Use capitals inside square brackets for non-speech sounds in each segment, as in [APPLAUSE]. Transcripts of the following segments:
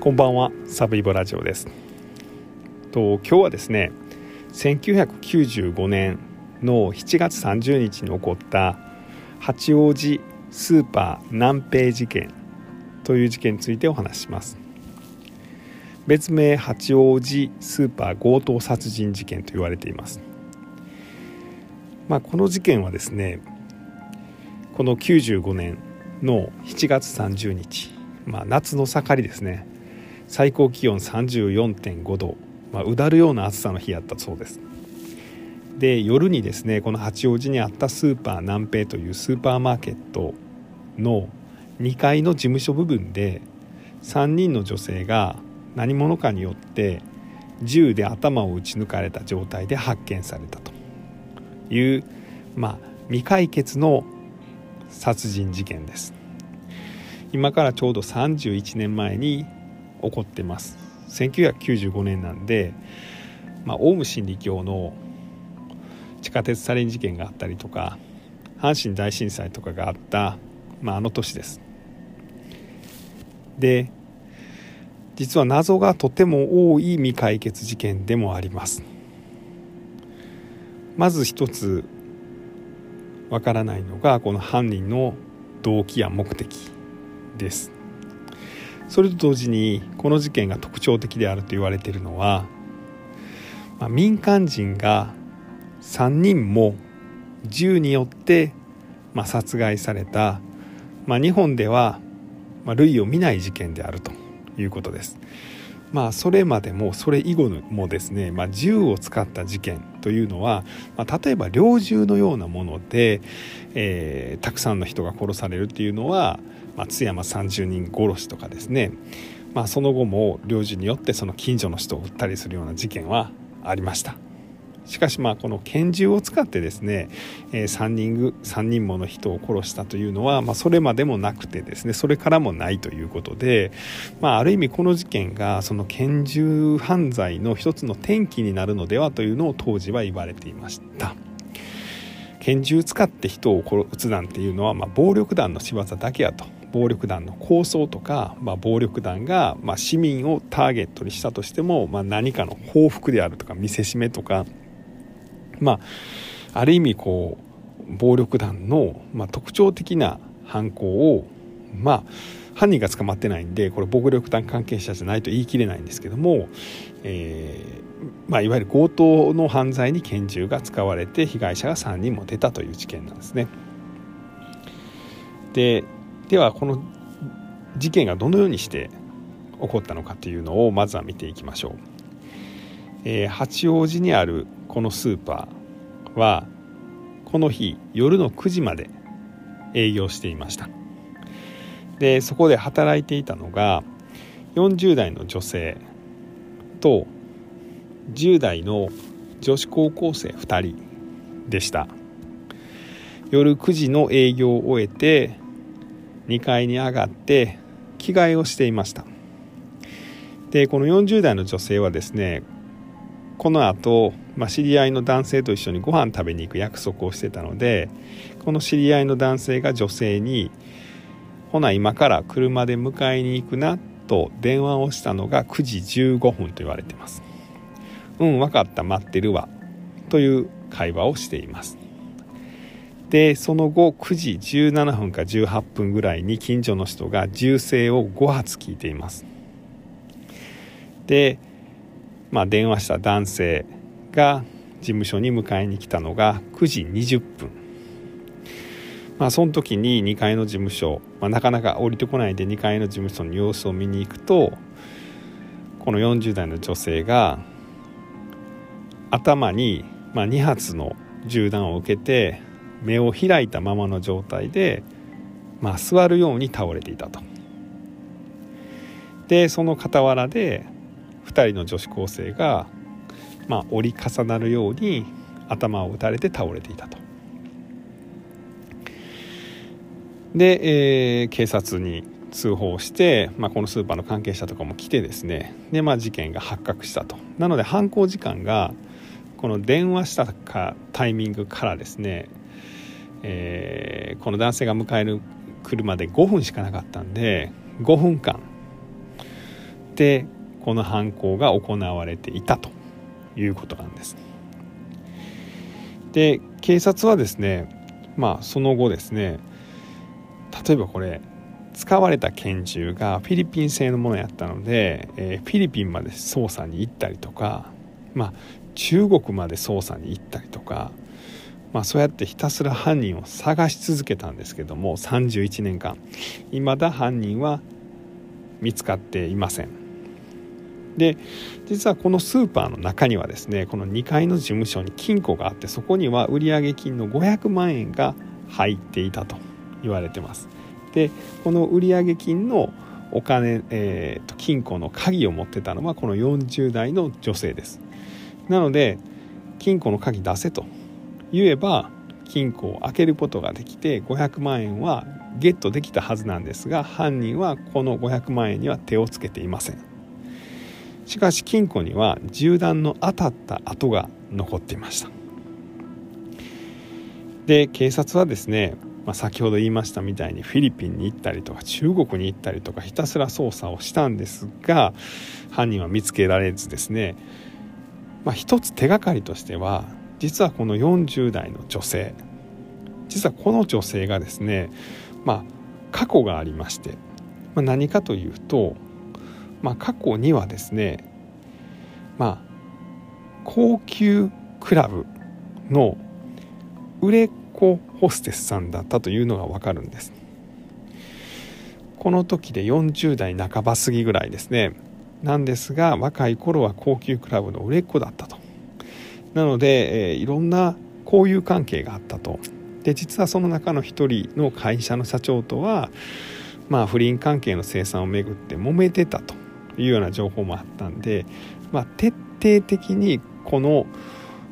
こんばんはサブイボラジオです。と今日はですね1995年の7月30日に起こった八王子スーパー南平事件という事件についてお話しします。別名八王子スーパー強盗殺人事件と言われています。まあこの事件はですねこの95年の7月30日、まあ、夏の盛りですね。最高気温34.5度、まあ、うだるような暑さの日やったそうです。で夜にですねこの八王子にあったスーパー南平というスーパーマーケットの2階の事務所部分で3人の女性が何者かによって銃で頭を撃ち抜かれた状態で発見されたという、まあ、未解決の殺人事件です。今からちょうど31年前に起こってます。1995年なんで、まあ、オウム真理教の地下鉄サリン事件があったりとか阪神大震災とかがあった、まあ、あの年です。で実は謎がとても多い未解決事件でもあります。まず一つわからないのがこの犯人の動機や目的です。それと同時にこの事件が特徴的であると言われているのは、まあ、民間人が3人も銃によって、まあ、殺害された、まあ、日本では、まあ、類を見ない事件であるということです。まあ、それまでもそれ以後もですね、まあ、銃を使った事件というのは、まあ、例えば猟銃のようなもので、えー、たくさんの人が殺されるっていうのは、まあ、津山30人殺しとかですね、まあ、その後も領事によってその近所の人を撃ったりするような事件はありました。しかしまあこの拳銃を使ってですね、え、3, 人3人もの人を殺したというのは、まあ、それまでもなくてですねそれからもないということで、まあ、ある意味この事件がその拳銃犯罪の一つの転機になるのではというのを当時は言われていました。拳銃使って人を撃つなんていうのは、まあ、暴力団の仕業だけやと暴力団の抗争とか、まあ、暴力団が、まあ、市民をターゲットにしたとしても、まあ、何かの報復であるとか見せしめとか、まあ、ある意味こう暴力団の、まあ、特徴的な犯行を、まあ、犯人が捕まってないんでこれ暴力団関係者じゃないと言い切れないんですけども、えーまあ、いわゆる強盗の犯罪に拳銃が使われて被害者が3人も出たという事件なんですね。でではこの事件がどのようにして起こったのかというのをまずは見ていきましょう、えー、八王子にあるこのスーパーはこの日夜の9時まで営業していました。でそこで働いていたのが40代の女性と10代の女子高校生2人でした。夜9時の営業を終えて2階に上がって着替えをしていました。でこの40代の女性はですねこの後、まあ、知り合いの男性と一緒にご飯食べに行く約束をしてたのでこの知り合いの男性が女性に「ほな今から車で迎えに行くな」と電話をしたのが9時15分と言われてます。うん分かった待ってるわ。という会話をしています。でその後9時17分か18分ぐらいに近所の人が銃声を5発聞いています。で、まあ、電話した男性が事務所に迎えに来たのが9時20分。まあその時に2階の事務所、まあ、なかなか降りてこないで2階の事務所の様子を見に行くとこの40代の女性が頭に、まあ、2発の銃弾を受けて目を開いたままの状態で、まあ、座るように倒れていたと。でその傍らで2人の女子高生が、まあ、折り重なるように頭を打たれて倒れていたと。で、えー、警察に通報して、まあ、このスーパーの関係者とかも来てですねで、まあ、事件が発覚したと。なので犯行時間がこの電話したかタイミングからですねえー、この男性が迎える車で5分しかなかったんで5分間してこの犯行が行われていたということなんです。で警察はですねまあその後ですね例えばこれ使われた拳銃がフィリピン製のものやったので、えー、フィリピンまで捜査に行ったりとか、まあ、中国まで捜査に行ったりとか、まあ、そうやってひたすら犯人を探し続けたんですけども31年間未だ犯人は見つかっていません。で実はこのスーパーの中にはですねこの2階の事務所に金庫があってそこには売上金の500万円が入っていたと言われてます。でこの売上金のお金、えーと、金庫の鍵を持ってたのはこの40代の女性です。なので金庫の鍵出せと言えば金庫を開けることができて500万円はゲットできたはずなんですが犯人はこの500万円には手をつけていません。しかし金庫には銃弾の当たった跡が残っていました。で警察はですねまあ、先ほど言いましたみたいにフィリピンに行ったりとか中国に行ったりとかひたすら捜査をしたんですが犯人は見つけられずですね、まあ、一つ手がかりとしては実はこの40代の女性実はこの女性がですねまあ過去がありまして、まあ、何かというと、まあ、過去にはですねまあ高級クラブの売れっ子ホステスさんだったというのがわかるんです。この時で40代半ば過ぎぐらいですね。なんですが若い頃は高級クラブの売れっ子だったと。なので、えー、いろんな交友関係があったと。で実はその中の一人の会社の社長とはまあ不倫関係の生産をめぐって揉めてたというような情報もあったんで、まあ、徹底的にこの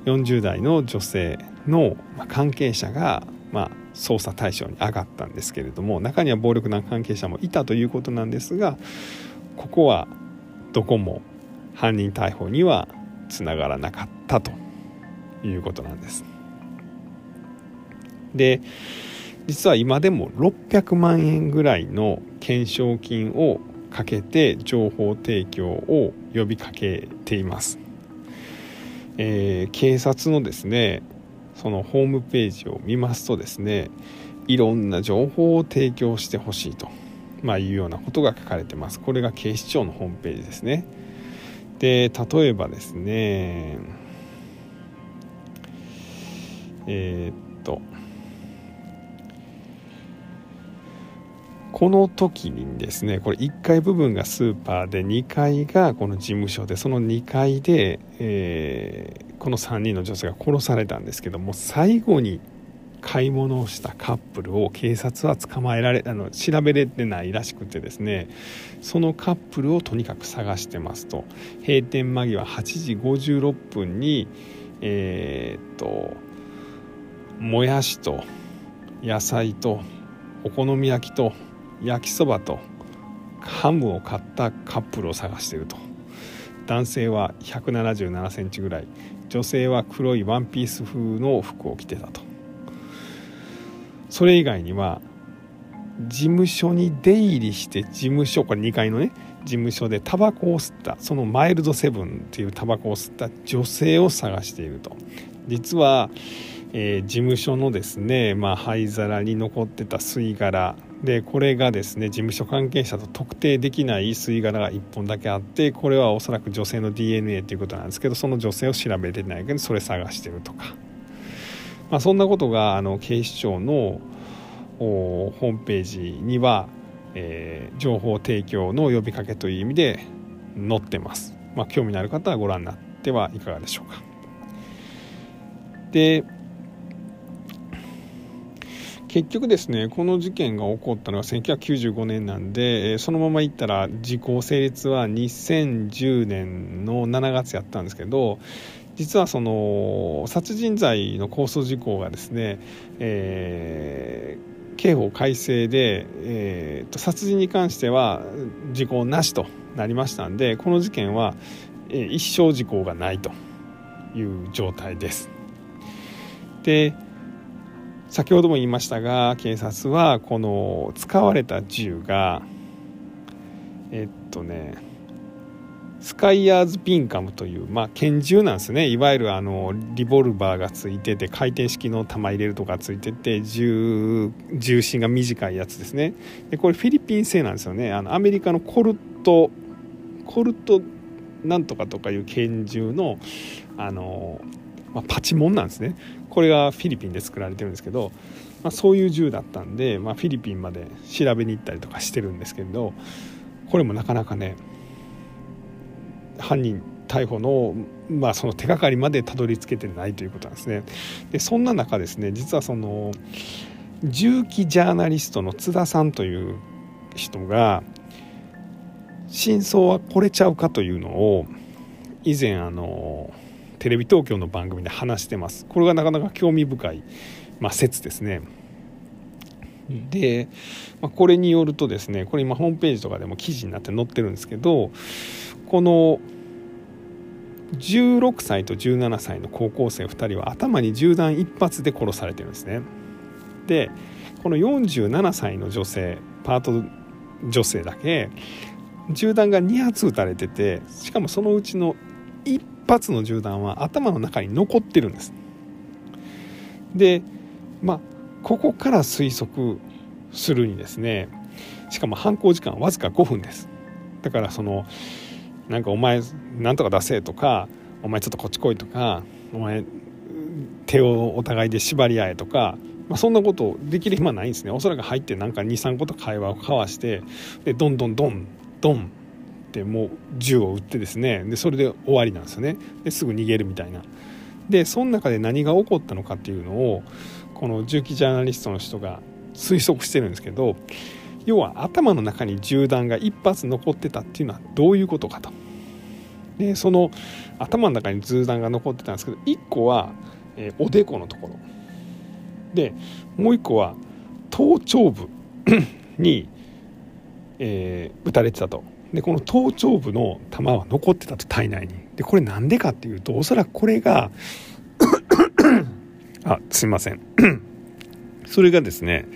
40代の女性の関係者が、まあ、捜査対象に上がったんですけれども中には暴力団関係者もいたということなんですがここはどこも犯人逮捕にはつながらなかったと。いうことなんです。で実は今でも600万円ぐらいの懸賞金をかけて情報提供を呼びかけています。えー、警察のですねそのホームページを見ますとですねいろんな情報を提供してほしいと、まあ、いうようなことが書かれてますこれが警視庁のホームページですねで例えばですねえー、っとこの時にですねこれ1階部分がスーパーで2階がこの事務所でその2階で、えー、この3人の女性が殺されたんですけども最後に買い物をしたカップルを警察は捕まえられあの調べれてないらしくてですねそのカップルをとにかく探してますと。閉店間際8時56分にえー、っともやしと野菜とお好み焼きと焼きそばとハムを買ったカップルを探していると。男性は1 7 7センチぐらい女性は黒いワンピース風の服を着てたと。それ以外には事務所に出入りして事務所これ2階のね事務所でタバコを吸ったそのマイルドセブンっていうタバコを吸った女性を探していると。実は、えー、事務所のですね、まあ、灰皿に残ってた吸い殻。でこれがですね事務所関係者と特定できない吸い殻が1本だけあってこれはおそらく女性の DNA ということなんですけどその女性を調べてないけどそれ探してるとか、まあ、そんなことがあの警視庁のホームページには、えー、情報提供の呼びかけという意味で載ってます、まあ、興味のある方はご覧になってはいかがでしょうか。で結局ですねこの事件が起こったのは1995年なんでそのままいったら時効成立は2010年の7月やったんですけど実はその殺人罪の控訴事項がですね、えー、刑法改正で、えーと、殺人に関しては時効なしとなりましたんでこの事件は、えー、一生時効がないという状態です。で先ほども言いましたが警察はこの使われた銃がえっとねスカイヤーズピンカムという、まあ、拳銃なんですね。いわゆるあのリボルバーがついてて回転式の弾入れるとかついてて重重心が短いやつですね。でこれフィリピン製なんですよね。あのアメリカのコルトコルトなんとかとかいう拳銃のあの、まあ、パチモンなんですねこれがフィリピンで作られてるんですけど、まあ、そういう銃だったんで、まあ、フィリピンまで調べに行ったりとかしてるんですけどこれもなかなかね犯人逮捕の,、まあその手がかりまでたどり着けてないということなんですね。でそんな中ですね実はその銃器ジャーナリストの津田さんという人が真相はこれちゃうかというのを以前あのテレビ東京の番組で話してます。これがなかなか興味深い、まあ、説ですね。で、まあ、これによるとですねこれ今ホームページとかでも記事になって載ってるんですけどこの16歳と17歳の高校生2人は頭に銃弾1発で殺されてるんですね。でこの47歳の女性パート女性だけ銃弾が2発撃たれててしかもそのうちの1発の銃弾は頭の中に残ってるんです。でまあここから推測するにですねしかも犯行時間わずか5分です。だからそのなんかお前なんとか出せとかお前ちょっとこっち来いとかお前手をお互いで縛り合えとか、まあ、そんなことできる暇ないんですね。おそらく入ってなんか23個と会話を交わしてでどんどんどんどんってもう銃を撃ってですねでそれで終わりなんですよねですぐ逃げるみたいなでその中で何が起こったのかっていうのをこの銃器ジャーナリストの人が推測してるんですけど要は頭の中に銃弾が1発残ってたっていうのはどういうことかと。でその頭の中に銃弾が残ってたんですけど1個は、え、おでこのところでもう1個は頭頂部に、えー、撃たれてたと。でこの頭頂部の弾は残ってたと体内に。でこれなんでかっていうとおそらくこれが [COUGHS] あすいません。[COUGHS] それがですね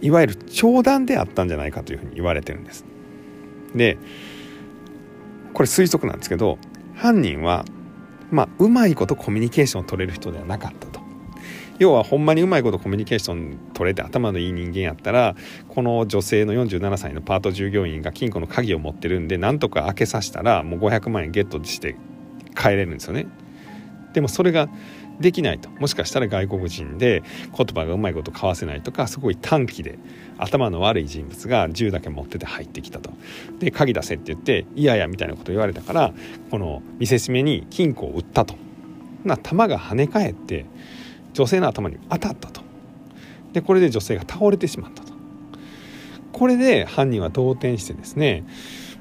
いわゆる長弾であったんじゃないかというふうに言われてるんです。でこれ推測なんですけど犯人はまあうまいことコミュニケーションを取れる人ではなかった要はほんまにうまいことコミュニケーション取れて頭のいい人間やったらこの女性の47歳のパート従業員が金庫の鍵を持ってるんでなんとか開けさせたらもう500万円ゲットして帰れるんですよね。でもそれができないと。もしかしたら外国人で言葉がうまいこと交わせないとかすごい短期で頭の悪い人物が銃だけ持ってて入ってきたと。で鍵出せって言って「いやいや」みたいなこと言われたからこの見せしめに金庫を撃ったと。な弾が跳ね返って女性の頭に当たったと。でこれで女性が倒れてしまったと。これで犯人は動転してですね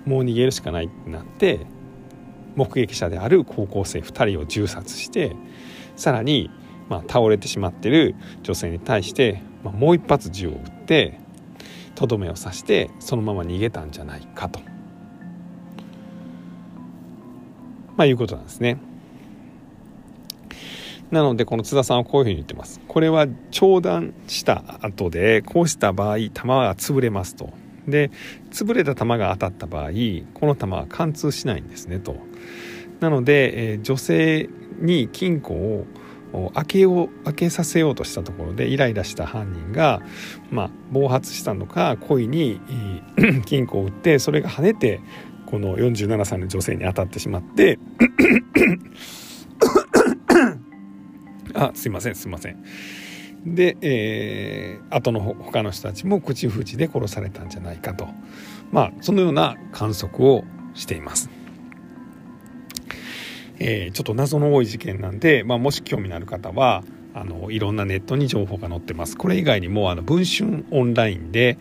もう逃げるしかないってなって目撃者である高校生2人を銃殺してさらに、まあ、倒れてしまってる女性に対して、まあ、もう一発銃を撃ってとどめを刺してそのまま逃げたんじゃないかと、まあ、いうことなんですね。なのでこの津田さんはこういうふうに言ってます。これは長弾した後でこうした場合弾は潰れますと。で潰れた弾が当たった場合この弾は貫通しないんですねと。なので、えー、女性に金庫を開けよう開けさせようとしたところでイライラした犯人が、まあ、暴発したのか故意に [COUGHS] 金庫を撃ってそれが跳ねてこの47歳の女性に当たってしまってあすいませんすいません。で、えー、後の他の人たちも口封じで殺されたんじゃないかと。まあそのような観測をしています。えー、ちょっと謎の多い事件なんで、まあ、もし興味のある方はあのいろんなネットに情報が載ってます。これ以外にもあの文春オンラインで、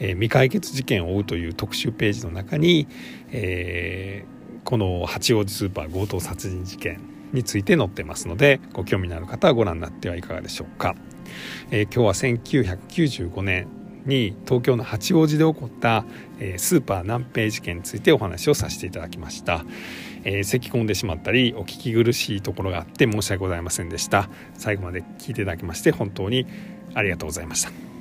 えー、未解決事件を追うという特集ページの中に、えー、この八王子スーパー強盗殺人事件について載ってますのでご興味のある方はご覧になってはいかがでしょうか、えー、今日は1995年に東京の八王子で起こった、えー、スーパー南平事件についてお話をさせていただきました、えー、咳き込んでしまったりお聞き苦しいところがあって申し訳ございませんでした。最後まで聞いていただきまして本当にありがとうございました。